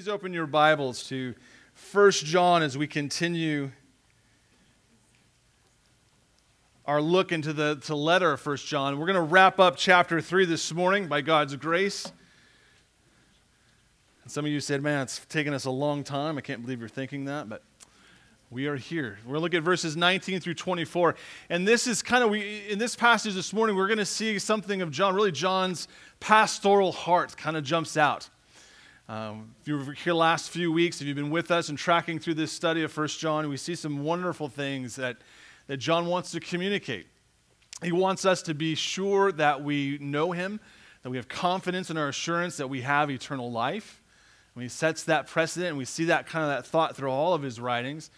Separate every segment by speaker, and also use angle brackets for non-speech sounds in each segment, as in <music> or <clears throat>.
Speaker 1: Please open your Bibles to 1 John as we continue our look into the to letter of 1 John. We're going to wrap up chapter 3 this morning by God's grace. And some of you said, man, it's taken us a long time. I can't believe you're thinking that, but we are here. We're going to look at verses 19 through 24. And this is kind of, we, in this passage this morning, we're going to see something of John, really John's pastoral heart kind of jumps out. Um, if you were here last few weeks, if you've been with us and tracking through this study of 1 John, we see some wonderful things that, that John wants to communicate. He wants us to be sure that we know him, that we have confidence in our assurance that we have eternal life. And he sets that precedent, and we see that kind of that thought through all of his writings.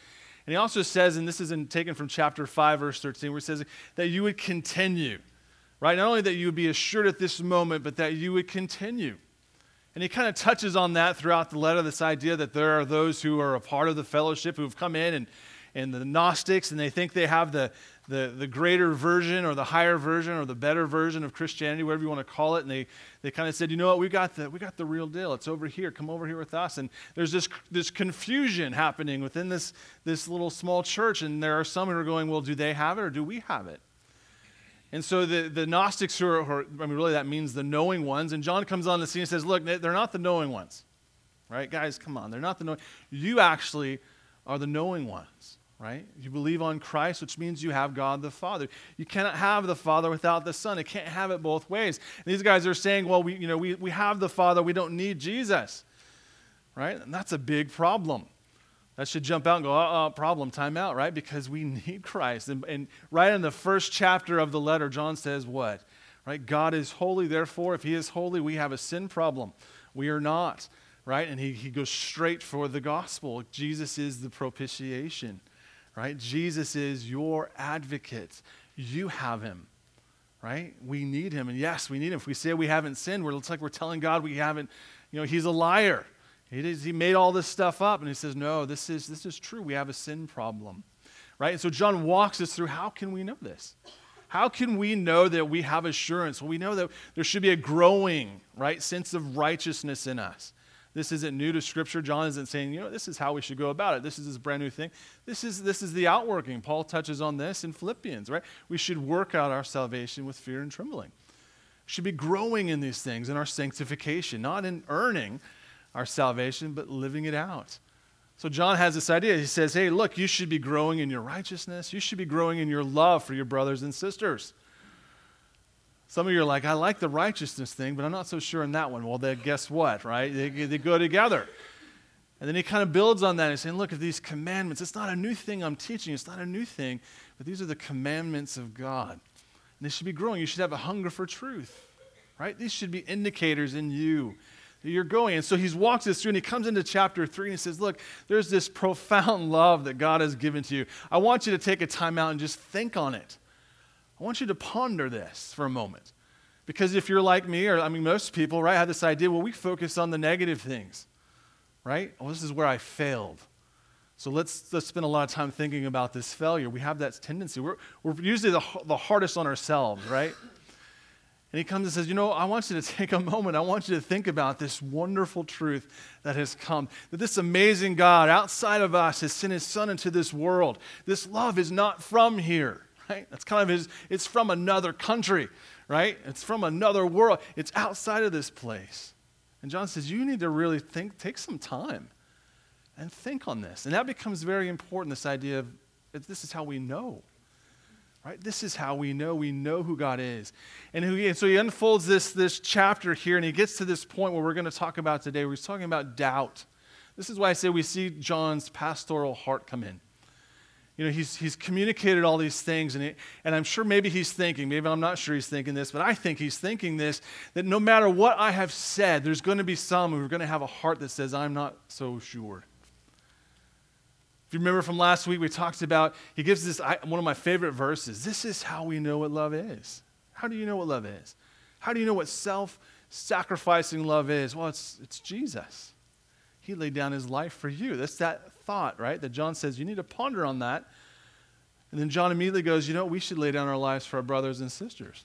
Speaker 1: And he also says, and this is in, taken from chapter 5, verse 13, where he says that you would continue, right? Not only that you would be assured at this moment, but that you would continue. And he kind of touches on that throughout the letter this idea that there are those who are a part of the fellowship who have come in and, and the Gnostics, and they think they have the, the, the greater version or the higher version or the better version of Christianity, whatever you want to call it. And they, they kind of said, you know what, we got, the, we got the real deal. It's over here. Come over here with us. And there's this, this confusion happening within this, this little small church. And there are some who are going, well, do they have it or do we have it? And so the, the Gnostics who are, who are, I mean, really that means the knowing ones. And John comes on the scene and says, look, they're not the knowing ones. Right? Guys, come on. They're not the knowing. You actually are the knowing ones right? You believe on Christ, which means you have God the Father. You cannot have the Father without the Son. It can't have it both ways. And these guys are saying, well, we, you know, we, we have the Father, we don't need Jesus, right? And that's a big problem. That should jump out and go, uh, uh problem, time out, right? Because we <laughs> need Christ. And, and right in the first chapter of the letter, John says what? Right? God is holy, therefore, if he is holy, we have a sin problem. We are not, right? And he, he goes straight for the gospel. Jesus is the propitiation right? Jesus is your advocate. You have him, right? We need him. And yes, we need him. If we say we haven't sinned, we're, it's like we're telling God we haven't, you know, he's a liar. He, he made all this stuff up. And he says, no, this is, this is true. We have a sin problem, right? And so John walks us through how can we know this? How can we know that we have assurance? Well, we know that there should be a growing, right, sense of righteousness in us. This isn't new to Scripture. John isn't saying, you know, this is how we should go about it. This is this brand new thing. This is, this is the outworking. Paul touches on this in Philippians, right? We should work out our salvation with fear and trembling. Should be growing in these things, in our sanctification, not in earning our salvation, but living it out. So John has this idea. He says, hey, look, you should be growing in your righteousness. You should be growing in your love for your brothers and sisters. Some of you are like, I like the righteousness thing, but I'm not so sure in that one. Well, then guess what, right? They, they go together. And then he kind of builds on that. He's saying, look, at these commandments, it's not a new thing I'm teaching. It's not a new thing, but these are the commandments of God. And they should be growing. You should have a hunger for truth, right? These should be indicators in you you're going. And so he's walks us through and he comes into chapter three and he says, Look, there's this profound love that God has given to you. I want you to take a time out and just think on it. I want you to ponder this for a moment. Because if you're like me, or I mean, most people, right, have this idea, well, we focus on the negative things, right? Well, this is where I failed. So let's, let's spend a lot of time thinking about this failure. We have that tendency. We're, we're usually the, the hardest on ourselves, right? And he comes and says, You know, I want you to <laughs> take a moment. I want you to think about this wonderful truth that has come. That this amazing God outside of us has sent his son into this world. This love is not from here <laughs> right? That's kind of his, it's from another country, right? It's from another world. It's outside of this place. And John says, you need to really think, take some time and think on this. And that becomes very important this idea of this is how we know. Right? This is how we know. We know who God is. And, who he, so he unfolds this, this chapter here, and he gets to this point where we're going to talk about today, where he's talking about doubt. This is why I say we see John's pastoral heart come in you know, he's, he's communicated all these things, and, and I'm sure maybe he's thinking, maybe I'm not sure he's thinking this, but I think he's thinking this that no matter what I have said, there's going to be some who are going to have a heart that says, I'm not so sure. If you remember from last week, we talked about, he gives this, one of my favorite verses. This is how we know what love is. How do you know what love is? How do you know what self sacrificing love is? Well, it's, it's Jesus. He laid down his life for you. That's that thought, right? That John says, you need to ponder on that. And then John immediately goes, you know, we should lay down our lives for our brothers and sisters.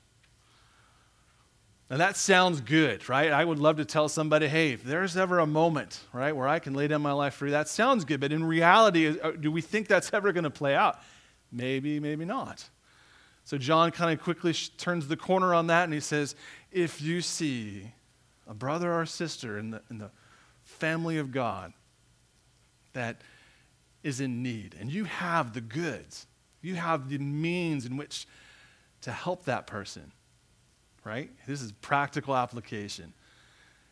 Speaker 1: Now that sounds good, right? I would love to tell somebody, hey, if there's ever a moment, right, where I can lay down my life for you, that sounds good. But in reality, uh, do we think that's ever going to play out? Maybe, maybe not. So John kind of quickly sh- turns the corner on that and he says, if you see a brother or sister in the, in the family of God that is in need, and you have the goods, you have the means in which to help that person, right? This is practical application.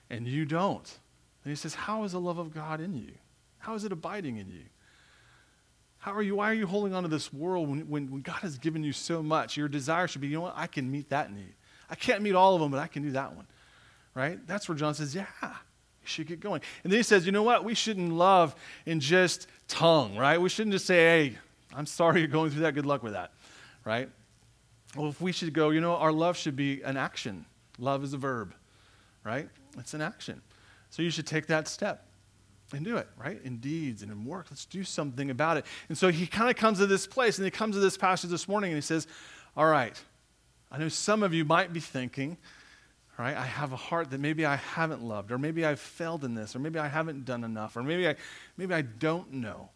Speaker 1: And you don't. And he says, How is the love of God in you? How is it abiding in you? How are you, why are you holding on to this world when, when, when God has given you so much? Your desire should be, you know what, I can meet that need. I can't meet all of them, but I can do that one. Right? That's where John says, yeah, you should get going. And then he says, you know what? We shouldn't love in just tongue, right? We shouldn't just say, hey, I'm sorry you're going through that. Good luck with that. Right? Well, if we should go, you know, our love should be an action. Love is a verb, right? It's an action. So you should take that step and do it, right? In deeds and in work. Let's do something about it. And so he kind of comes to this place and he comes to this passage this morning and he says, All right, I know some of you might be thinking, right, I have a heart that maybe I haven't loved, or maybe I've failed in this, or maybe I haven't done enough, or maybe I, maybe I don't know.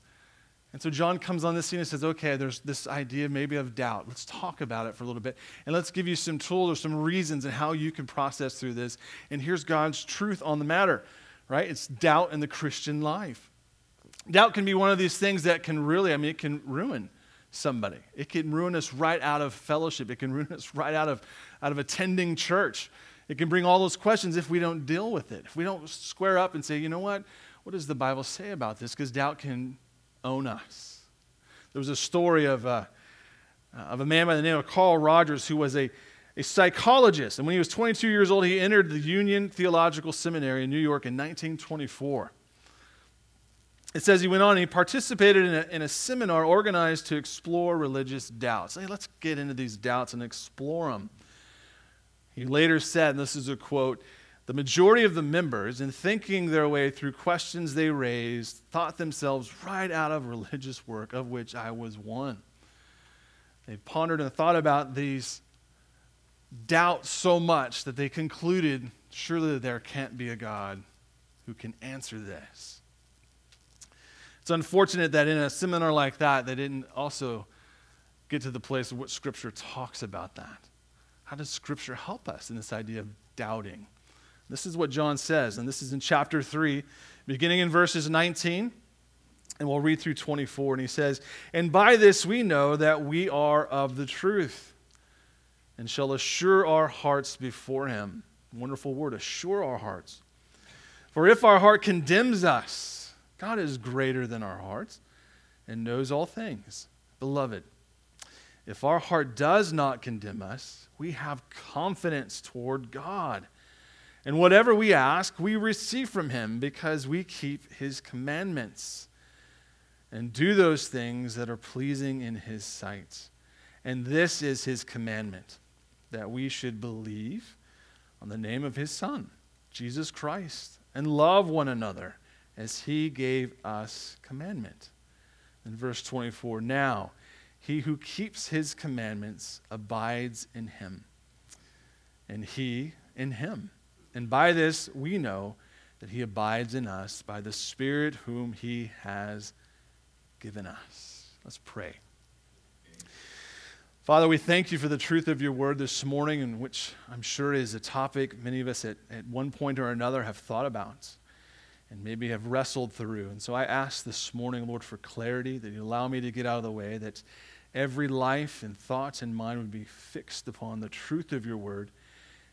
Speaker 1: And so John comes on this scene and says, okay, there's this idea maybe of doubt. Let's talk about it for a little bit. And let's give you some tools or some reasons and how you can process through this. And here's God's truth on the matter, right? It's doubt in the Christian life. Doubt can be one of these things that can really, I mean, it can ruin somebody. It can ruin us right out of fellowship. It can <laughs> ruin us right out of, out of attending church. It can bring all those questions if we don't deal with it. If we don't square up and say, you know what? What does the Bible say about this? Because doubt can own us. There was a story of, uh, of a man by the name of Carl Rogers who was a, a psychologist. And when he was 22 years old, he entered the Union Theological Seminary in New York in 1924. It says he went on and he participated in a, in a seminar organized to explore religious doubts. Hey, let's get into these doubts and explore them. He later said, and this is a quote the majority of the members, in thinking their way through questions they raised, thought themselves right out of religious work, of which I was one. They pondered and thought about these doubts so much that they concluded surely there can't be a God who can answer this. It's unfortunate that in a seminar like that, they didn't also get to the place of what Scripture talks about that. How does Scripture help us in this idea of doubting? This is what John says, and this is in chapter 3, beginning in verses 19, and we'll read through 24. And he says, And by this we know that we are of the truth, and shall assure our hearts before him. Wonderful word, assure our hearts. For if our heart condemns us, God is greater than our hearts and knows all things. Beloved, if our heart does not condemn us, we have confidence toward God. And whatever we ask, we receive from him because we keep his commandments and do those things that are pleasing in his sight. And this is his commandment that we should believe on the name of his Son, Jesus Christ, and love one another as he gave us commandment. In verse 24, now he who keeps his commandments abides in him, and he in him. And by this we know that he abides in us by the Spirit whom he has given us. Let's pray. Father, we thank you for the truth of your word this morning, in which I'm sure is a topic many of us at, at one point or another have thought about and maybe have wrestled through. And so I ask this morning, Lord, for clarity, that you allow me to get out of the way, that every life and thoughts and mind would be fixed upon the truth of your word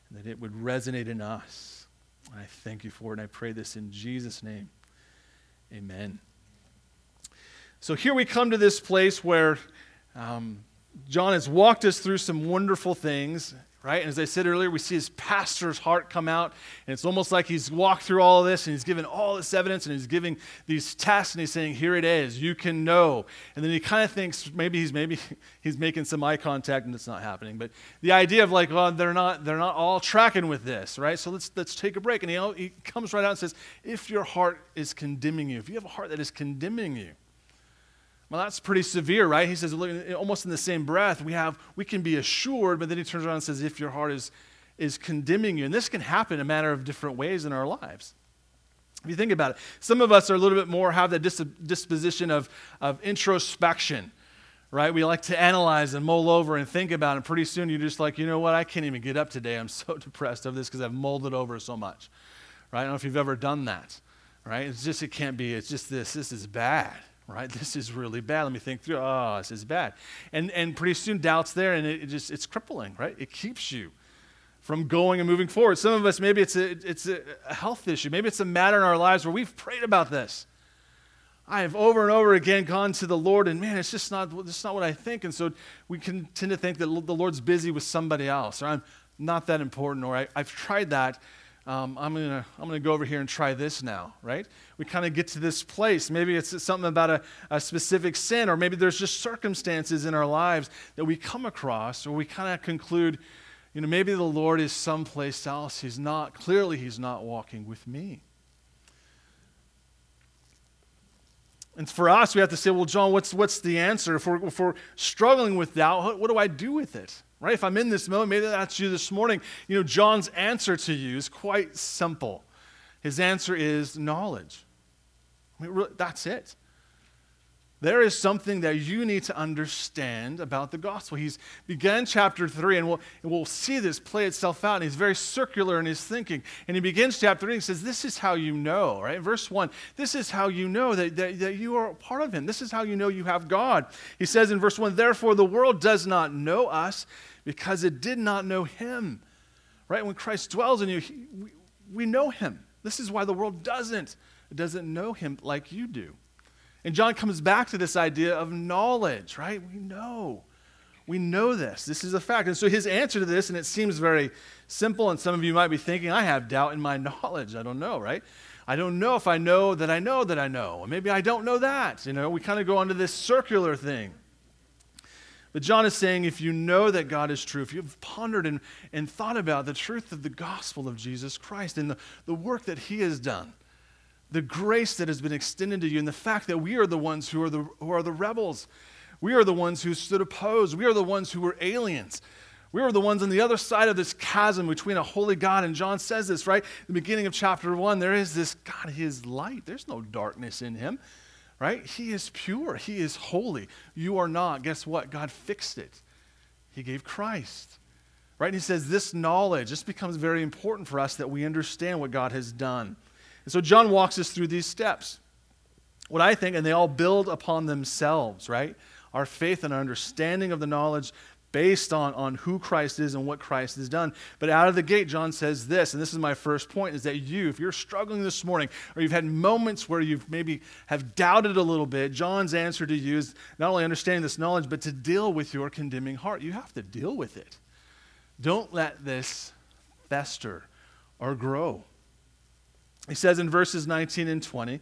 Speaker 1: and that it would resonate in us. I thank you for it, and I pray this in Jesus' name. Amen. So here we come to this place where um, John has walked us through some wonderful things right? And as I said earlier, we see his pastor's heart come out, and it's almost like he's walked through all of this and he's given all this evidence and he's giving these tests and he's saying, "Here it is, you can know." And then he kind of thinks maybe he's maybe <laughs> he's making some eye contact and it's not happening. But the idea of like, well, they're not they're not all tracking with this, right? So let's let's take a break. And he, he comes right out and says, "If your heart is condemning you, if you have a heart that is condemning you." Well, that's pretty severe, right? He says, almost in the same breath, we have we can be assured, but then he turns around and says, if your heart is is condemning you. And this can happen in a matter of different ways in our lives. If you think about it, some of us are a little bit more, have that dis- disposition of, of introspection, right? We like to analyze and mull over and think about it. And pretty soon you're just like, you know what? I can't even get up today. I'm so <laughs> depressed of this because I've mulled it over so much, right? I don't know if you've ever done that, right? It's just, it can't be, it's just this. This is bad, right? <laughs> This is really bad. Let me think through. Oh, this is bad. And, and pretty soon doubt's there and it, it just, it's crippling, right? It keeps you from going and moving forward. Some of us, maybe it's a, it's a health issue. Maybe it's a matter in our lives where we've prayed about this. I have over and over again gone to the Lord, and man, it's just not, it's not what I think. And so we can tend to think that the Lord's busy with somebody else, or I'm not that important, or I, have tried that. Um, I'm going to I'm gonna go over here and try this now, right? We kind of get to this place. Maybe it's something about a, a specific sin, or maybe there's just circumstances in our lives that we come across, or we kind of conclude, you know, maybe the Lord is someplace else. He's not, clearly, He's not walking with me. And for us, we have to say, well, John, what's, what's the answer? If we're, if we're struggling with doubt, what, what do I do with it? Right? If I'm in this moment, maybe that's you this morning. You know, John's answer to you is quite simple. His answer is knowledge. I mean, really, that's it. There is something that you need to understand about the gospel. He's began chapter 3, and we'll, and we'll see this play itself out. And he's very circular in his thinking. And he begins chapter 3 and says, This is how you know, right? Verse 1, this is how you know that, that, that you are part of him. This is how you know you have God. He says in verse 1, Therefore the world does not know us because it did not know him. Right? When Christ dwells in you, he, we, we know him. This is why the world doesn't. Doesn't know him like you do. And John comes back to this idea of knowledge, right? We know. We know this. This is a fact. And so his answer to this, and it seems very simple, and some of you might be thinking, I have doubt in my <laughs> knowledge. I don't know, right? I don't know if I know that I know that I know. maybe I don't know that. You know, we kind of go onto this circular thing. But John is saying if you know that God is true, if you've pondered and, and thought about the truth of the gospel of Jesus Christ and the, the work that he has done, the grace that has been extended to you and the fact that we are the ones who are the, who are the rebels. We are the ones who stood opposed. We are the ones who were aliens. We are the ones on the other side of this chasm between a holy God. And John says this, right? the beginning of chapter one, there is this God, He is light. There's no darkness in Him, right? He is pure. He is holy. You are not. Guess what? God fixed it. He gave Christ. Right? And he says this knowledge, this becomes very important for us that we understand what God has done. And so John walks us through these steps. What I think, and they all build upon themselves, right? Our faith and our understanding of the knowledge based on, on who Christ is and what Christ has done. But out of the gate, John says this, and this is my first point, is that you, if you're struggling this morning, or you've had moments where you've maybe have doubted a little bit, John's answer to you is not only understanding this knowledge, but to deal with your condemning heart. You have to deal with it. Don't let this fester or grow. He says in verses 19 and 20,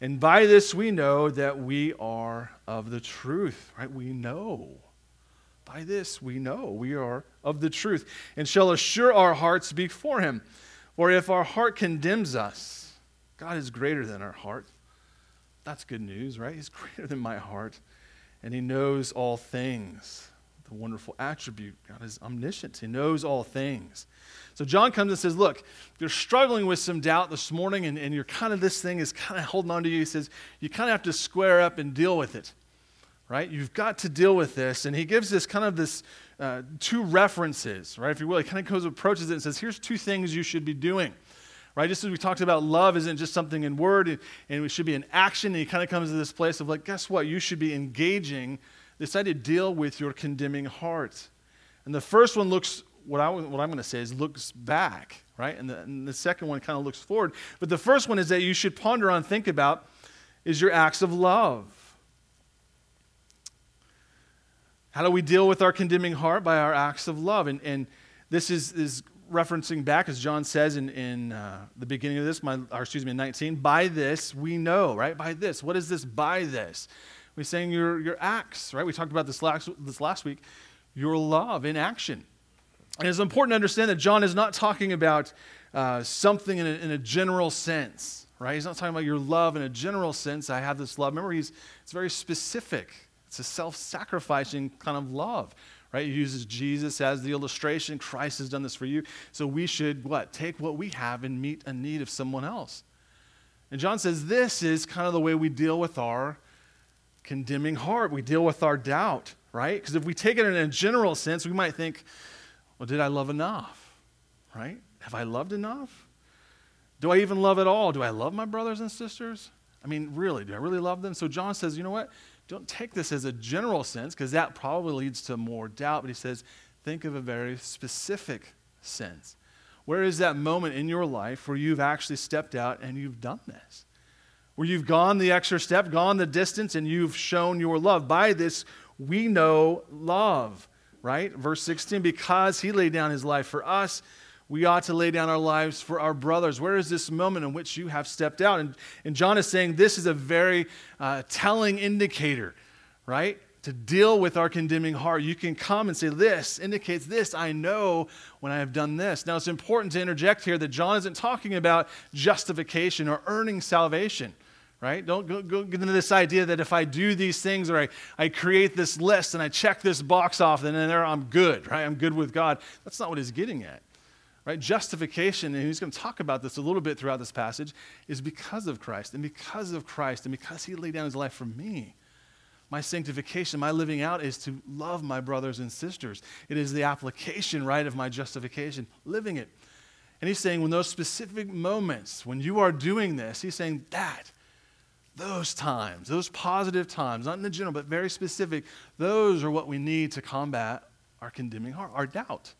Speaker 1: and by this we know that we are of the truth, right? We know. By this we know we are of the truth and shall assure our hearts before him. For if our heart condemns us, God is greater than our heart. That's good news, right? He's <laughs> greater than my heart, and he knows all things. The wonderful attribute God is omniscient, he knows all things. So John comes and says, Look, you're struggling with some doubt this morning, and, and you're kind of, this thing is kind of holding on to you. He says, You kind of have to square up and deal with it, right? You've got to deal with this. And he gives this kind of this uh, two references, right? If you will, he kind of goes, approaches it and says, Here's two things you should be doing. Right, just as we talked about, love isn't just something in word, and, and it should be an action. And he kind of comes to this place of like, guess what? You should be engaging this idea to deal with your condemning heart. And the first one looks what, I, what I'm going to say is looks back, right? And the, and the second one kind of looks forward. But the first one is that you should ponder on, think about, is your acts of love. How do we deal with our condemning heart? By our acts of love. And, and this is, is referencing back, as John says in, in uh, the beginning of this, my, or excuse me, in 19, by this we know, right? By this. What is this by this? We're saying your, your acts, right? We talked about this last, this last week. Your love in action. And it's important to understand that John is not talking about uh, something in a, in a, general sense, right? He's not talking about your love in a general sense. I have this love. Remember, he's, it's very specific. It's a self sacrificing kind of love, right? He uses Jesus as the illustration. Christ has done this for you. So we should what? Take what we have and meet a need of someone else. And John says this is kind of the way we deal with our condemning heart. We deal with our doubt, right? Because if we take it in a general sense, we might think, well, did I love enough? Right? Have I loved enough? Do I even love at all? Do I love my brothers and sisters? I mean, really, do I really love them? So John says, you know what? Don't take this as a general sense because that probably leads to more doubt. But he says, think of a very specific sense. Where is that moment in your life where you've actually stepped out and you've done this? Where you've gone the extra step, gone the distance, and you've shown your love. By this, we know love, right? Verse 16, because he laid down his life for us, we ought to lay down our lives for our brothers. Where is this moment in which you have stepped out? And, and John is saying this is a very uh, telling indicator, right? To deal with our condemning heart. You can come and say, This indicates this. I know when I have done this. Now, it's important to interject here that John isn't talking about justification or earning salvation right? Don't go, go, get into this idea that if I do these things or I, I create this list and I check this box off, then there I'm good, right? I'm good with God. That's not what he's getting at. Right? Justification, and he's going to talk about this a little bit throughout this passage, is because of Christ. And because of Christ, and because he laid down his life for me, my sanctification, my living out is to love my brothers and sisters. It is the application, right, of my justification, living it. And he's saying, when those specific moments, when you are doing this, he's saying that, those times, those positive times, not in the general, but very specific, those are what we need to combat our condemning heart, our doubt.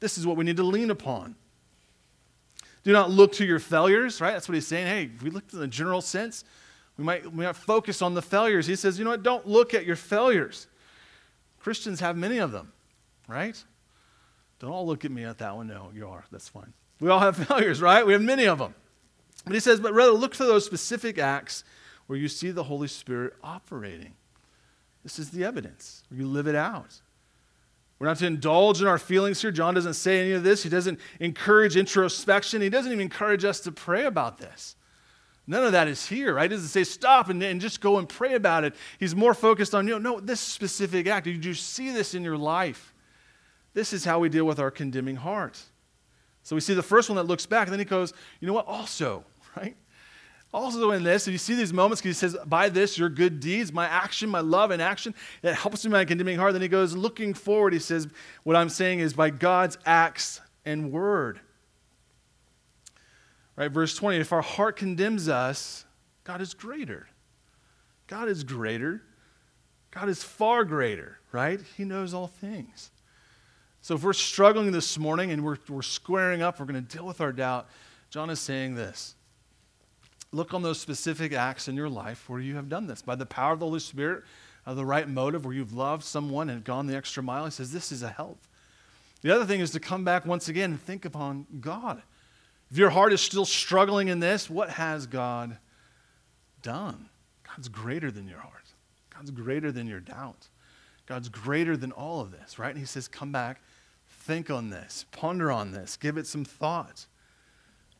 Speaker 1: This is what we need to lean upon. Do not look to your failures, right? That's what he's saying. Hey, if we look in the general sense, we might, we might focus on the failures. He says, you know what? Don't look at your failures. Christians have many of them, right? Don't all look at me at that one. No, you are. That's fine. We all have <laughs> failures, right? We have many of them. But he says, but rather look for those specific acts where you see the Holy Spirit operating. This is the evidence. You live it out. We're not to indulge in our feelings here. John doesn't say any of this. He doesn't encourage introspection. He doesn't even encourage us to pray about this. None of that is here, right? He doesn't say stop and, and just go and pray about it. He's more focused on, you know, no, this specific act. Did you see this in your life? This is how we deal with our condemning heart. So we see the first one that looks back, and then he goes, you know what? Also, <laughs> right? Also, in this, if you see these moments, he says, By this, your good deeds, my action, my love and action, that helps me my condemning heart. Then he goes, looking forward, he says, What I'm saying is by God's acts and word. Right, verse 20, if our heart condemns us, God is greater. God is greater. God is far greater, right? He knows all things. So if we're struggling this morning and we're, we're squaring up, we're going to deal with our doubt, John is saying this look on those specific acts in your life where you have done this by the power of the Holy Spirit, uh, the right motive, where you've loved someone and gone the extra mile. He says, This is a help. The other thing is to come back once again and think upon God. If your heart is still struggling in this, what has God done? God's greater than your heart, God's greater than your doubt. God's greater than all of this, right? And He says, Come back, think on this, ponder on this, give it some thought.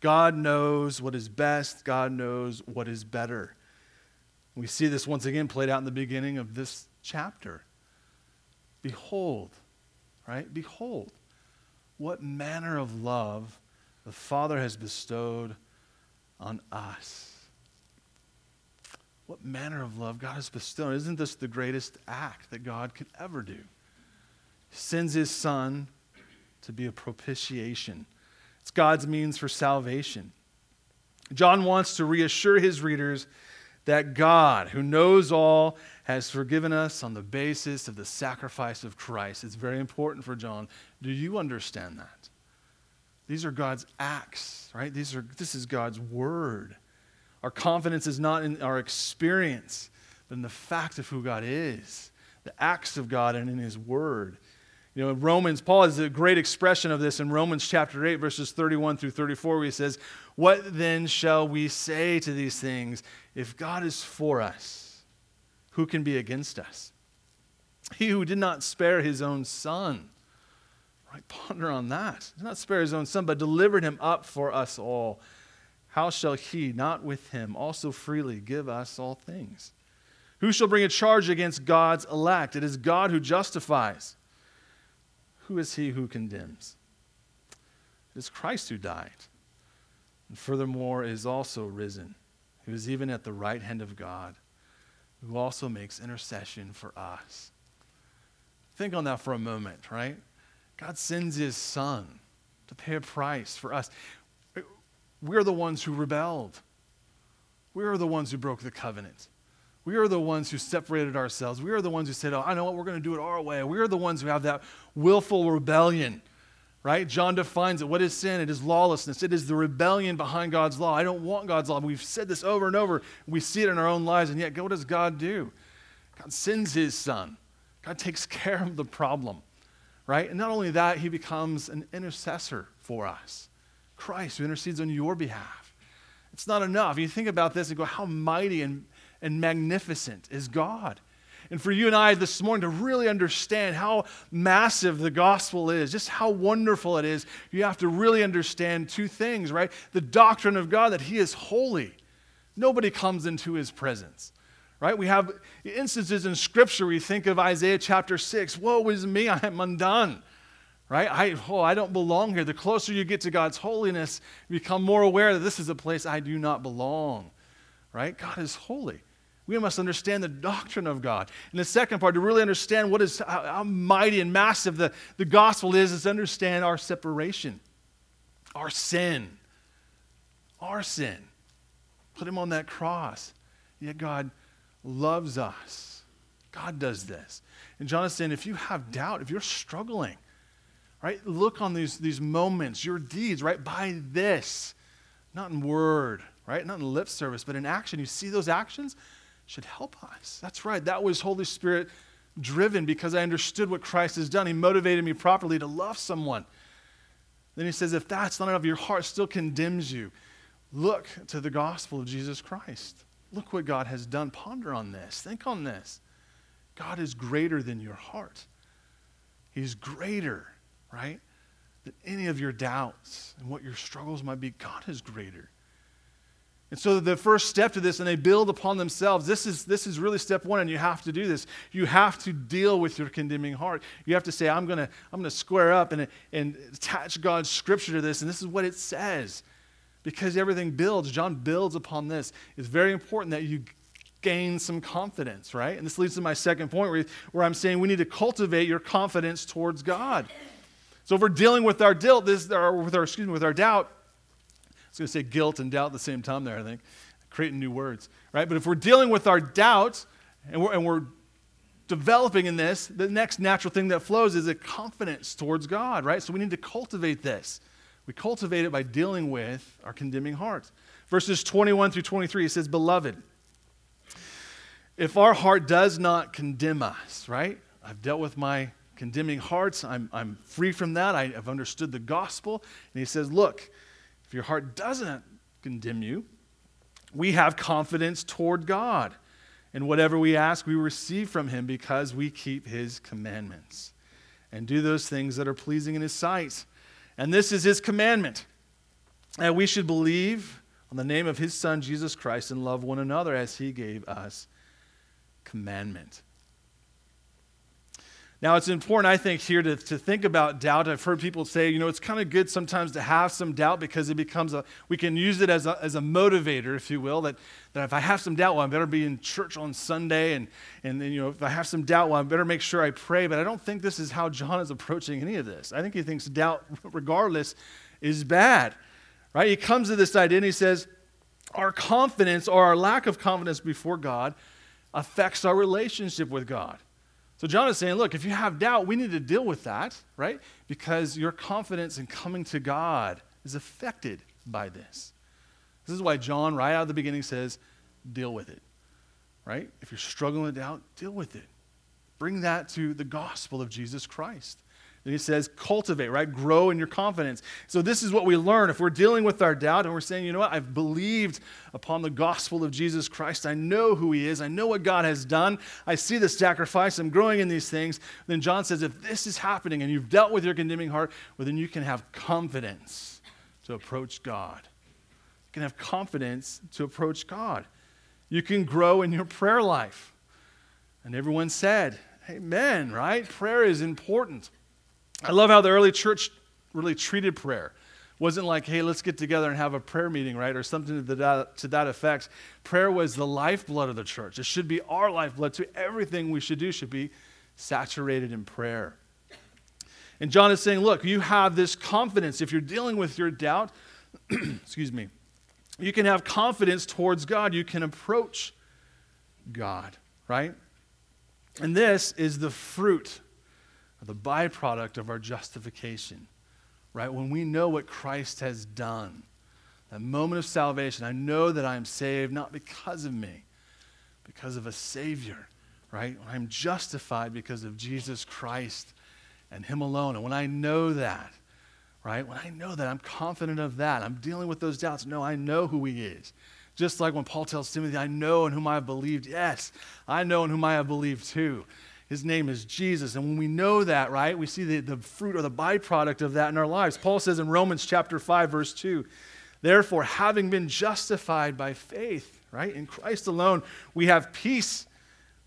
Speaker 1: God knows what is best, God knows what is better. We see this once again played out in the beginning of this chapter. Behold, right? Behold, what manner of love the Father has bestowed on us. What manner of love God has bestowed. Isn't this the greatest act that God could ever do? He sends his Son to be a propitiation it's God's means for salvation. John wants to reassure his readers that God, who knows all, has forgiven us on the basis of the sacrifice of Christ. It's very important for John. Do you understand that? These are God's acts, right? These are, this is God's word. Our confidence is not in our experience, but in the fact of who God is, the acts of God, and in his word. You know, Romans, Paul has a great expression of this in Romans chapter 8, verses 31 through 34, where he says, What then shall we say to these things? If God is for us, who can be against us? He who did not spare his own son, right? Ponder on that. Did not spare his own son, but delivered him up for us all. How shall he, not with him, also freely give us all things? Who shall bring a charge against God's elect? It is God who justifies. Who is he who condemns? It is Christ who died, and furthermore is also risen, who is even at the right hand of God, who also makes intercession for us. Think on that for a moment, right? God sends his son to pay a price for us. We're the ones who rebelled. We are the ones who broke the covenant. We are the ones who separated ourselves. We are the ones who said, Oh, I know what, we're going to do it our way. We are the ones who have that willful rebellion, right? John defines it. What is sin? It is lawlessness. It is the rebellion behind God's law. I don't want God's law. We've said this over and over. We see it in our own lives, and yet, what does God do? God sends his son. God takes care of the problem, right? And not only that, he becomes an intercessor for us. Christ who intercedes on your behalf. It's not enough. You think about this and go, how mighty and and magnificent is God. And for you and I this morning to really understand how massive the gospel is, just how wonderful it is, you have to really understand two things, right? The doctrine of God, that He is holy. Nobody comes into His presence, right? We have instances in Scripture, we think of Isaiah chapter 6 Woe is me, I am undone right? I, oh, I don't belong here. The closer you get to God's holiness, become more aware that this is a place I do not belong, right? God is holy. We must understand the doctrine of God. And the second part, to really understand what is how, how mighty and massive the, the gospel is, is to understand our separation, our sin, our sin. Put him on that cross. Yet God loves us. God does this. And saying, if you have doubt, if you're struggling, right, look on these, these moments, your deeds, right, by this, not in word, right, not in lip service, but in action. You see those actions? Should help us. That's right. That was Holy Spirit driven because I understood what Christ has done. He motivated me properly to love someone. Then he says, if that's not enough, your heart still condemns you. Look to the gospel of Jesus Christ. Look what God has done. Ponder on this. Think on this. God is greater than your heart. He's greater, right? Than any of your doubts and what your struggles might be. God is greater. And so the first step to this, and they build upon themselves, this is, this is really step one, and you have to do this. You have to deal with your condemning heart. You have to say, I'm going to I'm gonna square up and, and attach God's scripture to this, and this is what it says. Because everything builds, John builds upon this. It's very important that you gain some confidence, right? And this leads to my second point where, where I'm saying we need to cultivate your confidence towards God. So if we're dealing with our guilt, this, or with our, excuse me, with our doubt, was going to say guilt and doubt at the same time there, I think. Creating new words, right? But if we're dealing with our doubts and we're, and we're developing in this, the next natural thing that flows is a confidence towards God, right? So we need to cultivate this. We cultivate it by dealing with our condemning hearts. Verses 21 through 23, it says, Beloved, if our heart does not condemn us, right? I've dealt with my condemning hearts. I'm, I'm free from that. I have understood the gospel. And he says, Look, if your heart doesn't condemn you, we have confidence toward God. And whatever we ask, we receive from him because we keep his commandments and do those things that are pleasing in his sight. And this is his commandment that we should believe on the name of his son, Jesus Christ, and love one another as he gave us commandment. Now, it's important, I think, here to, to think about doubt. I've heard people say, you know, it's kind of good sometimes to have some doubt because it becomes a, we can use it as a, as a motivator, if you will, that, that if I have some doubt, well, I better be in church on Sunday. And, and then, you know, if I have some doubt, well, I better make sure I pray. But I don't think this is how John is approaching any of this. I think he thinks doubt, <laughs> regardless, is bad, right? He comes to this idea and he says, our confidence or our lack of confidence before God affects our relationship with God. So John is saying, look, if you have doubt, we need to deal with that, right? Because your confidence in coming to God is affected by this. This is why John, right out of the beginning, says, deal with it, right? If you're struggling with doubt, deal with it. Bring that to the gospel of Jesus Christ. He says, cultivate, right? Grow in your confidence. So, this is what we learn. If we're dealing with our doubt and we're saying, you know what, I've believed upon the gospel of Jesus Christ, I know who he is, I know what God has done, I see the sacrifice, I'm growing in these things. Then John says, if this is happening and you've dealt with your condemning heart, well, then you can have confidence to approach God. You can have confidence to approach God. You can grow in your prayer life. And everyone said, Amen, right? Prayer is important. I love how the early church really treated prayer. It wasn't like, hey, let's get together and have a prayer meeting, right? Or something to that, to that effect. Prayer was the lifeblood of the church. It should be our lifeblood. To everything we should do should be saturated in prayer. And John is saying, look, you have this confidence. If you're dealing with your doubt, <clears throat> excuse me, you can have confidence towards God. You can approach God, right? And this is the fruit, the byproduct of our justification, right? When we know what Christ has done, that moment of salvation, I know that I am saved not because of me, because of a Savior, right? When I'm justified because of Jesus Christ and Him alone. And when I know that, right? When I know that, I'm confident of that. I'm dealing with those doubts. No, I know who He is. Just like when Paul tells Timothy, I know in whom I have believed. Yes, I know in whom I have believed too. His name is Jesus. And when we know that, right, we see the, the fruit or the byproduct of that in our lives. Paul says in Romans chapter 5, verse 2, Therefore, having been justified by faith, right, in Christ alone, we have peace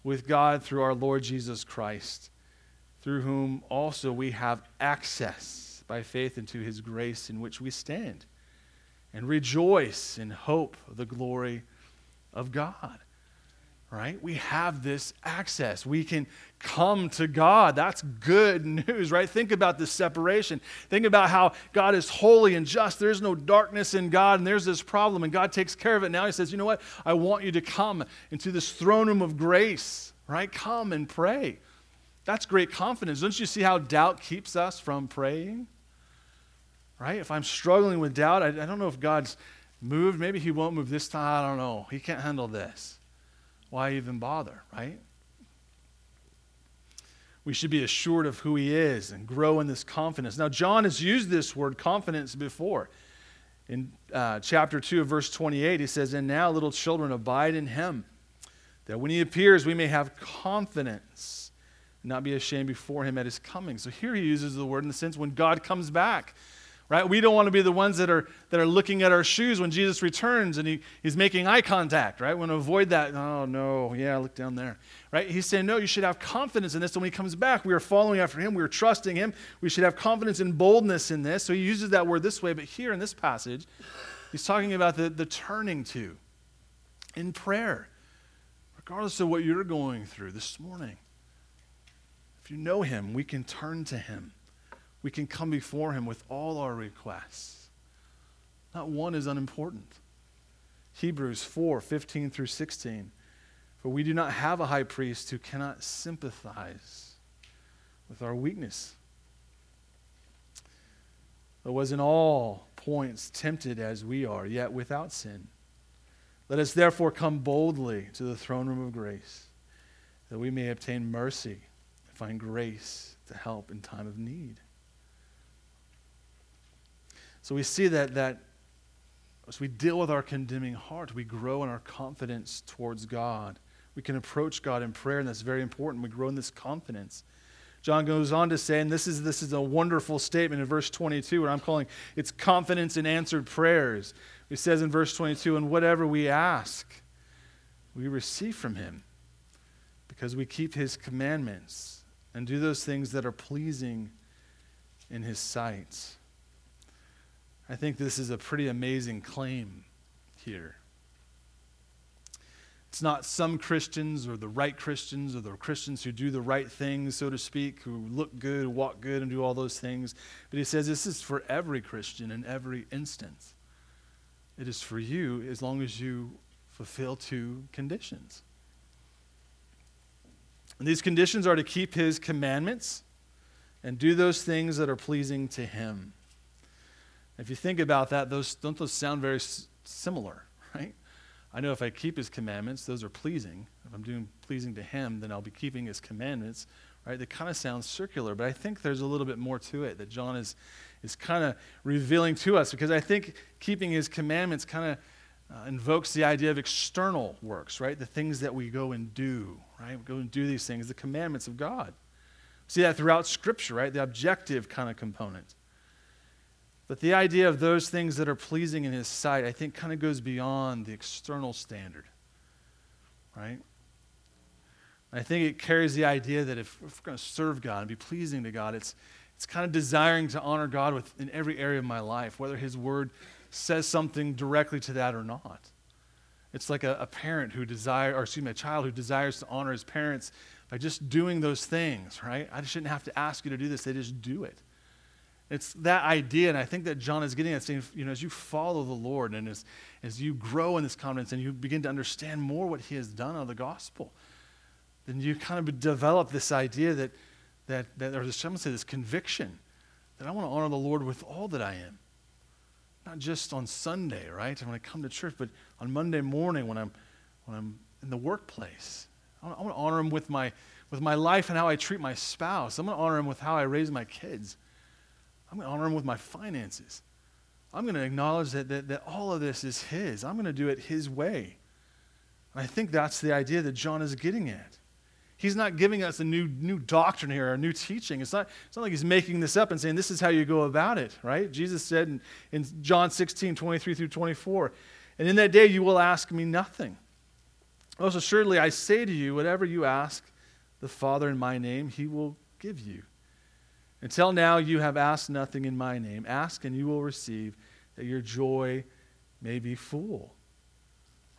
Speaker 1: with God through our Lord Jesus Christ, through whom also we have access by faith into his grace in which we stand and rejoice in hope of the glory of God. Right? We have this access. We can come to God. That's good <laughs> news, right? Think about this separation. Think about how God is holy and just. There's no darkness in God, and there's this problem, and God takes care of it. Now He says, You know what? I want you to come into this throne room of grace, right? Come and pray. That's great confidence. Don't you see how doubt keeps us from praying? right? If I'm struggling with doubt, I, I don't know if God's moved. Maybe He won't move this time. I don't know. He can't handle this. Why even bother, right? We should be assured of who He is and grow in this confidence. Now, John has used this word confidence before. In uh, chapter 2 of verse 28, he says, And now, little children, abide in Him, that when He appears, we may have confidence and not be ashamed before Him at His coming. So here he uses the word in the sense when God comes back right? We don't want to be the ones that are, that are looking at our shoes when Jesus returns and he, he's making eye contact, right? We want to avoid that. Oh, no, yeah, look down there, right? He's saying, no, you should have confidence in this. And when he comes back, we are following after him. We are trusting him. We should have confidence and boldness in this. So he uses that word this way. But here in this passage, he's talking about the, the turning to in prayer, regardless of what you're going through this morning. If you know him, we can turn to him we can come before him with all our requests. Not one is unimportant. Hebrews 4 15 through 16. For we do not have a high priest who cannot sympathize with our weakness, but was in all points tempted as we are, yet without sin. Let us therefore come boldly to the throne room of grace, that we may obtain mercy and find grace to help in time of need. So we see that, that as we deal with our condemning heart, we grow in our confidence towards God. We can approach God in prayer, and that's very important. We grow in this confidence. John goes on to say, and this is, this is a wonderful statement in verse 22, what I'm calling it's confidence in answered prayers. He says in verse 22, and whatever we ask, we receive from him because we keep his commandments and do those things that are pleasing in his sight. I think this is a pretty amazing claim here. It's not some Christians or the right Christians or the Christians who do the right things, so to speak, who look good, walk good, and do all those things. But he says this is for every Christian in every instance. It is for you as long as you fulfill two conditions. And these conditions are to keep his commandments and do those things that are pleasing to him. If you think about that, those don't those sound very s- similar, <laughs> right? I know if I keep his commandments, those are pleasing. If I'm doing pleasing to him, then I'll be keeping his commandments, right? They kind of sound circular, but I think there's a little bit more to it that John is is kind of revealing to us because I think keeping his commandments kind of uh, invokes the idea of external works, right? The things that we go and do, right? We go and do these things, the commandments of God. See that throughout Scripture, right? The objective kind of component. But the idea of those things that are pleasing in his sight, I think, kind of goes beyond the external standard. Right? I think it carries the idea that if, if we're going to serve God and be pleasing to God, it's, It's kind of desiring to honor God with, in every area of my life, whether His Word says something directly to that or not. It's like a, a parent who desires, or excuse me, a child who desires to honor his parents by just doing those things, right? I just shouldn't have to ask you to do this, they just do it. It's that idea, and I think that John is getting at saying, you know, as you follow the Lord and as, as you grow in this confidence and you begin to understand more what He has done on the gospel, then you kind of develop this idea that, that, that or this, to say this conviction that I want to honor the Lord with all that I am. Not just on Sunday, right? When I come to church, but on Monday morning when I'm, when I'm in the workplace. I want, I want to honor Him with my, with my life and how I treat my spouse. I'm going to honor Him with how I raise my kids. I'm going to honor Him with my finances. I'm going to acknowledge that, that, that all of this is His. I'm going to do it His way. And I think that's the idea that John is getting at. He's not giving us a new, new doctrine here, or a new teaching. It's not, it's not like he's making this up and saying, this is how you go about it, right? Jesus said in, in John 16, 23 through 24, and in that day you will ask me nothing. Most assuredly, I say to you, whatever you ask the Father in my name, he will give you. Until now, you have asked nothing in my name. Ask and you will receive, that your joy may be full.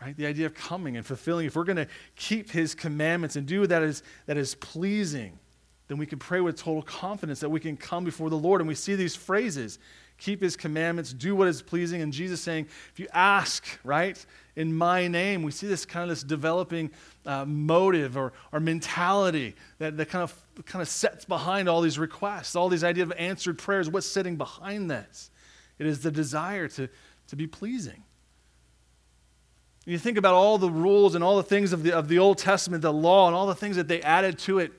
Speaker 1: Right? The idea of coming and fulfilling. If we're going to keep his commandments and do that is, that is pleasing, then we can pray with total confidence that we can come before the Lord. And we see these phrases keep his commandments, do what is pleasing. And Jesus saying, if you ask, right, in my name, we see this kind of this developing uh, motive or, or mentality that, that kind, of, kind of sets behind all these requests, all these ideas of answered prayers. What's sitting behind this? It is the desire to, to be pleasing. You think about all the rules and all the things of the, of the Old Testament, the law, and all the things that they added to it.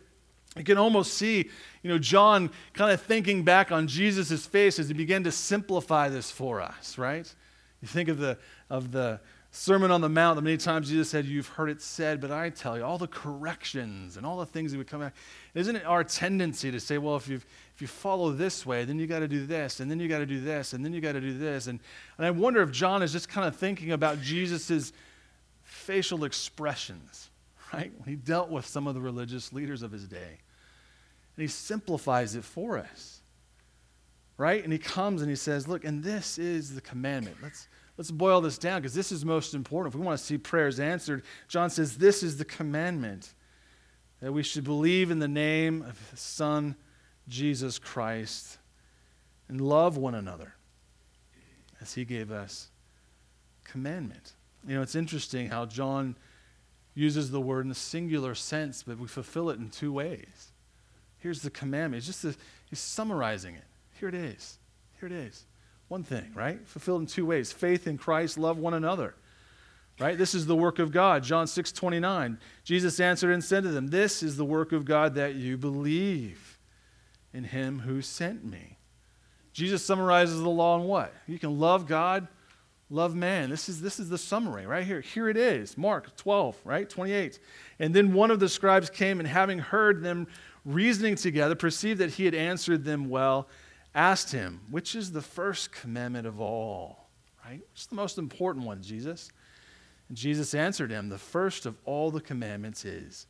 Speaker 1: You can almost see, you know, John kind of thinking back on Jesus' face as he began to simplify this for us, right? You think of the, of the Sermon on the Mount, the many times Jesus said, You've heard it said, but I tell you, all the corrections and all the things that would come back. Isn't it our tendency to say, Well, if, you if you follow this way, then you got to do this, and then you got to do this, and then you got to do this. And, and I wonder if John is just kind of thinking about Jesus' facial expressions, right? When he dealt with some of the religious leaders of his day. And he simplifies it for us, right? And he comes and he says, Look, and this is the commandment. Let's Let's boil this down because this is most important. If we want to see prayers answered, John says this is the commandment that we should believe in the name of His Son, Jesus Christ, and love one another as He gave us commandment. You know, it's interesting how John uses the word in a singular sense, but we fulfill it in two ways. Here's the commandment. It's just a, he's summarizing it. Here it is. Here it is. One thing, right? Fulfilled in two ways faith in Christ, love one another. Right? This is the work of God. John 6 29. Jesus answered and said to them, This is the work of God that you believe in him who sent me. Jesus summarizes the law in what? You can love God, love man. This is, this is the summary right here. Here it is. Mark 12, right? 28. And then one of the scribes came and having heard them reasoning together, perceived that he had answered them well asked him, Which is the first commandment of all? Right? Which is the most important one, Jesus? And Jesus answered him, The first of all the commandments is,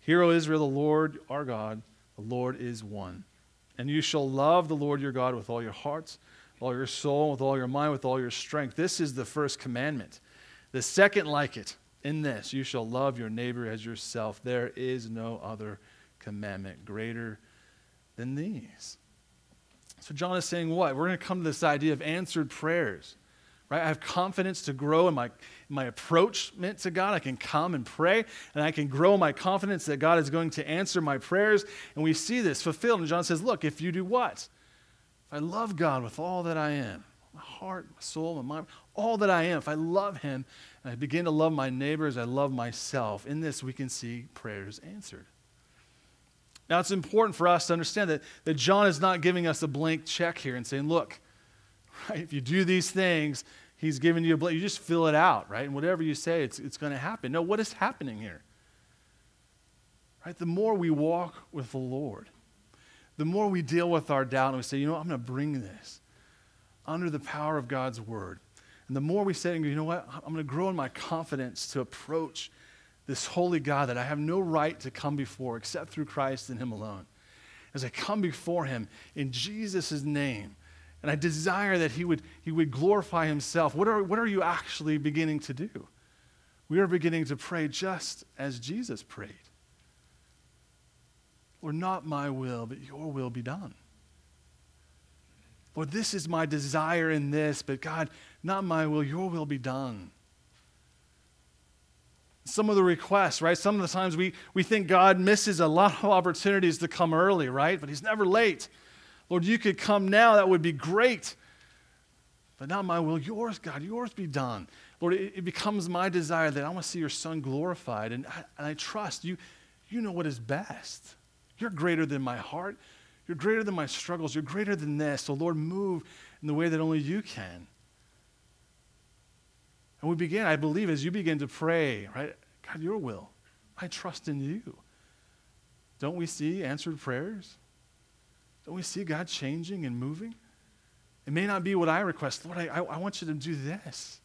Speaker 1: Hear, O Israel, the Lord our God, the Lord is one. And you shall love the Lord your God with all your hearts, all your soul, with all your mind, with all your strength. This is the first commandment. The second, like it, in this, you shall love your neighbor as yourself. There is no other commandment greater than these. So John is saying what? We're going to come to this idea of answered prayers. Right? I have confidence to grow in my, my approachment to God. I can come and pray, and I can grow my confidence that God is going to answer my prayers. And we see this fulfilled. And John says, Look, if you do what? If I love God with all that I am, my heart, my soul, my mind, all that I am, if I love Him, and I begin to love my neighbors, I love myself, in this we can see prayers answered. Now, it's important for us to understand that, that John is not giving us a blank check here and saying, look, <laughs> right, if you do these things, he's giving you a blank. You just fill it out, right? And whatever you say, it's, it's going to happen. No, what is happening here? Right? The more we walk with the Lord, the more we deal with our doubt and we say, you know, what? I'm going to bring this under the power of God's word. And the more we say, you know what, I'm going to grow in my confidence to approach this holy God that I have no right to come before except through Christ and Him alone. as I come before him in Jesus' name. And I desire that he would, he would glorify himself. What are, what are you actually beginning to do? We are beginning to pray just as Jesus prayed. Lord, not my will, but your will be done. Lord, this is my desire in this, but God, not my will, your will be done. Some of the requests, right? Some of the times we, we think God misses a lot of opportunities to come early, right? But He's never late. Lord, you could come now, that would be great. But not my will, yours, God, yours be done. Lord, it, it becomes my desire that I want to see your Son glorified. And I, and I trust you, you know what is best. You're greater than my heart. You're greater than my struggles. You're greater than this. So, Lord, move in the way that only you can. And we begin, I believe, as you begin to pray, right? God, your will. I trust in you. Don't we see answered prayers? Don't we see God changing and moving? It may not be what I request. Lord, I, I, want you to do this.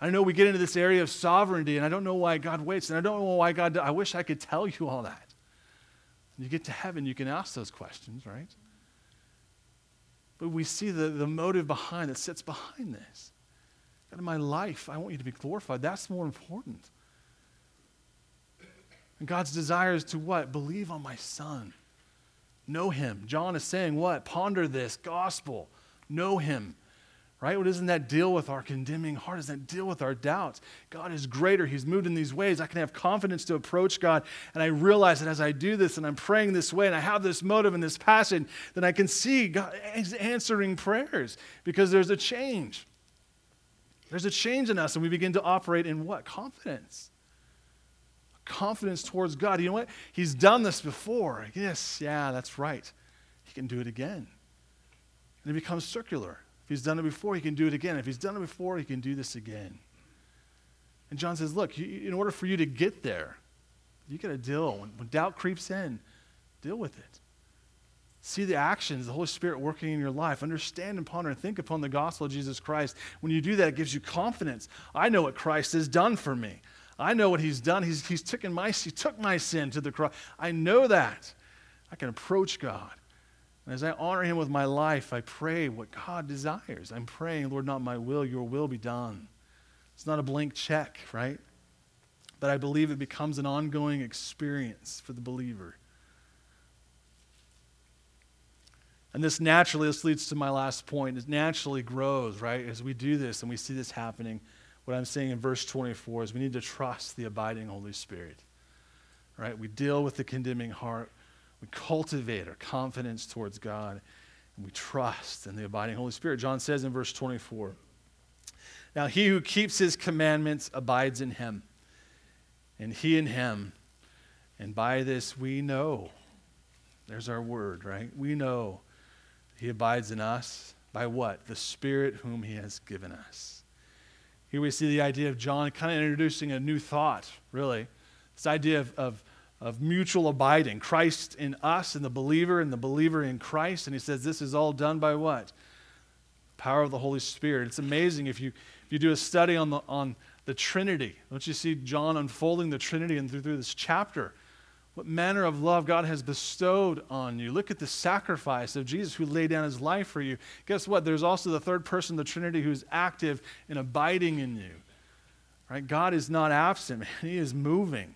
Speaker 1: I know we get into this area of sovereignty, and I don't know why God waits, and I don't know why God, I wish I could tell you all that. When you get to heaven, you can ask those questions, right? But we see the, the motive behind that sits behind this. God, in my life, I want you to be glorified. That's more important. And God's desire is to what? Believe on my son. Know him. John is saying what? Ponder this gospel. Know him. Right? What doesn't that deal with our condemning heart? Doesn't that deal with our doubts? God is greater. He's moved in these ways. I can have confidence to approach God. And I realize that as I do this and I'm praying this way and I have this motive and this passion, then I can see God is answering prayers because there's a change. There's a change in us, and we begin to operate in what? Confidence. Confidence towards God. You know what? He's done this before. Yes, yeah, that's right. He can do it again. And it becomes circular. If he's done it before, he can do it again. If he's done it before, he can do this again. And John says, look, in order for you to get there, you got to deal. When, when doubt creeps in, deal with it. See the actions, the Holy Spirit working in your life. Understand and ponder and think upon the gospel of Jesus Christ. When you do that, it gives you confidence. I know what Christ has done for me. I know what he's done. He's, he's taken my, he took my sin to the cross. I know that. I can approach God. And as I honor him with my life, I pray what God desires. I'm praying, Lord, not my will, your will be done. It's not a blank check, right? But I believe it becomes an ongoing experience for the believer. And this naturally, this leads to my last point, it naturally grows, right? As we do this and we see this happening, what I'm saying in verse 24 is we need to trust the abiding Holy Spirit, right? We deal with the condemning heart we cultivate our confidence towards God, and we trust in the abiding Holy Spirit. John says in verse 24 Now he who keeps his commandments abides in him, and he in him. And by this we know. There's our word, right? We know he abides in us by what? The Spirit whom he has given us. Here we see the idea of John kind of introducing a new thought, really. This idea of, of of mutual abiding Christ in us and the believer and the believer in Christ. And he says this is all done by what? Power of the Holy Spirit. It's amazing if you, if you do a study on the, on the Trinity. Don't you see John unfolding the Trinity and through, through this chapter? What manner of love God has bestowed on you. Look at the sacrifice of Jesus who laid down his life for you. Guess what? There's also the third person of the Trinity who's active and abiding in you. Right? God is not absent, man. He is moving.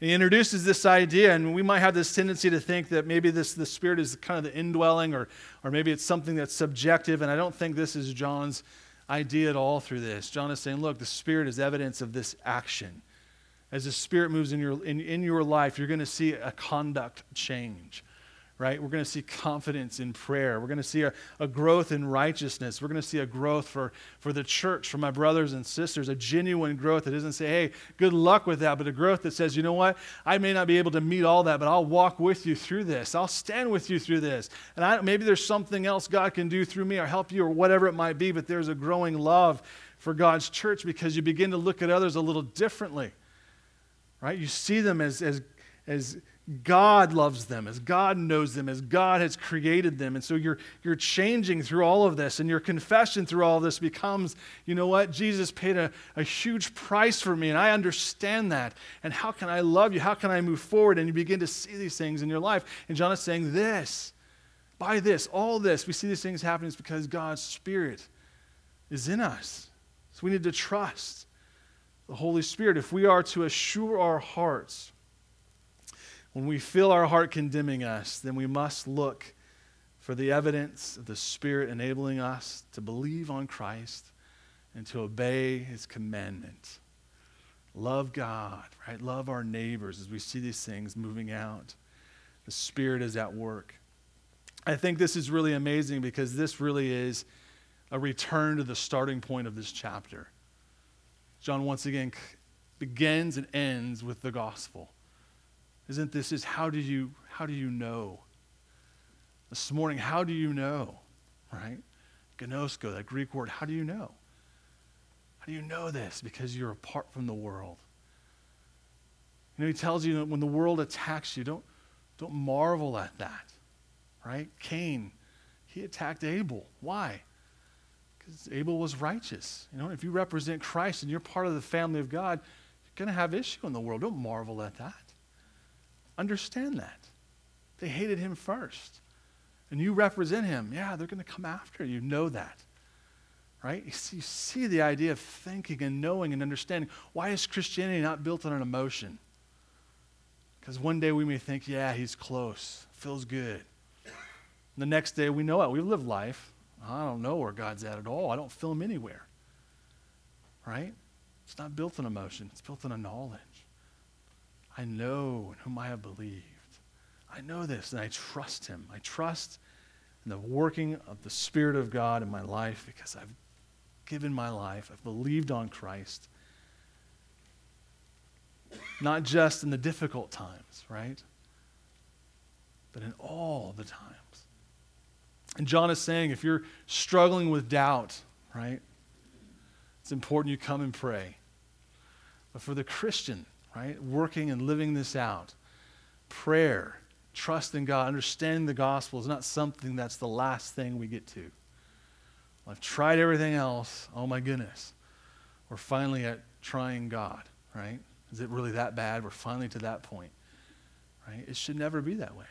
Speaker 1: And he introduces this idea, and we might have this tendency to think that maybe this the spirit is kind of the indwelling, or, or maybe it's something that's subjective, and I don't think this is John's idea at all through this. John is saying, look, the spirit is evidence of this action. As the spirit moves in your, in, in your life, you're going to see a conduct change right? We're going to see confidence in prayer. We're going to see a, a growth in righteousness. We're going to see a growth for, for the church, for my brothers and sisters, a genuine growth that doesn't say, hey, good luck with that, but a growth that says, you know what? I may not be able to meet all that, but I'll walk with you through this. I'll stand with you through this. And I, maybe there's something else God can do through me or help you or whatever it might be, but there's a growing love for God's church because you begin to look at others a little differently, right? You see them as, as, as God loves them, as God knows them, as God has created them. And so you're, you're changing through all of this, and your confession through all this becomes, you know what? Jesus paid a, a huge price for me, and I understand that. And how can I love you? How can I move forward? And you begin to see these things in your life. And John is saying, This, by this, all this, we see these things happening is because God's Spirit is in us. So we need to trust the Holy Spirit. If we are to assure our hearts, when we feel our heart condemning us, then we must look for the evidence of the Spirit enabling us to believe on Christ and to obey his commandment. Love God, right? Love our neighbors as we see these things moving out. The Spirit is at work. I think this is really amazing because this really is a return to the starting point of this chapter. John once again begins and ends with the gospel. Isn't this is how do you how do you know? This morning, how do you know? Right? Gnosko, that Greek word, how do you know? How do you know this? Because you're apart from the world. You know, he tells you that when the world attacks you, don't, don't marvel at that. Right? Cain, he attacked Abel. Why? Because Abel was righteous. You know, if you represent Christ and you're part of the family of God, you're going to have issue in the world. Don't marvel at that. Understand that. They hated him first. And you represent him. Yeah, they're going to come after you. Know that. Right? You see, you see the idea of thinking and knowing and understanding. Why is Christianity not built on an emotion? Because one day we may think, yeah, he's close, feels good. And the next day we know it. We live life. I don't know where God's at at all. I don't feel him anywhere. Right? It's not built on emotion, it's built on a knowledge. I know in whom I have believed. I know this and I trust him. I trust in the working of the Spirit of God in my life because I've given my life, I've believed on Christ. Not just in the difficult times, right? But in all the times. And John is saying if you're struggling with doubt, right, it's important you come and pray. But for the Christian, right? Working and living this out. Prayer, trust in God, understanding the gospel is not something that's the last thing we get to. I've tried everything else. Oh my goodness. We're finally at trying God, right? Is it really that bad? We're finally to that point, right? It should never be that way.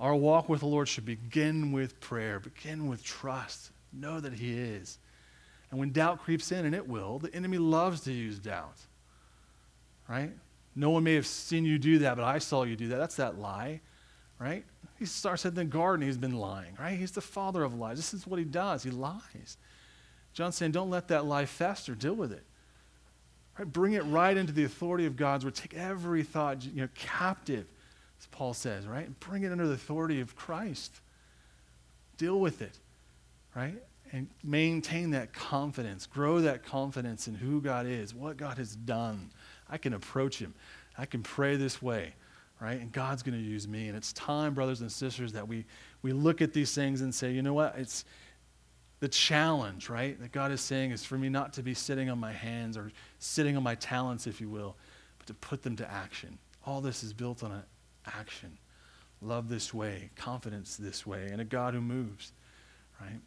Speaker 1: Our walk with the Lord should begin with prayer, begin with trust. Know that He is. And when doubt creeps in, and it will, the enemy loves to use doubt right? No one may have seen you do that, but I saw you do that. That's that lie, right? He starts in the garden, he's been lying, right? He's the father of lies. This is what he does. He lies. John's saying, don't let that lie fester. Deal with it. Right? Bring it right into the authority of God's word. Take every thought you know, captive, as Paul says, right? Bring it under the authority of Christ. Deal with it, right? And maintain that confidence. Grow that confidence in who God is, what God has done I can approach him. I can pray this way, right? And God's going to use me. And it's time, brothers and sisters, that we, we look at these things and say, you know what? It's the challenge, right? That God is saying is for me not to be sitting on my hands or sitting on my talents, if you will, but to put them to action. All this is built on an action. Love this way, confidence this way, and a God who moves, right?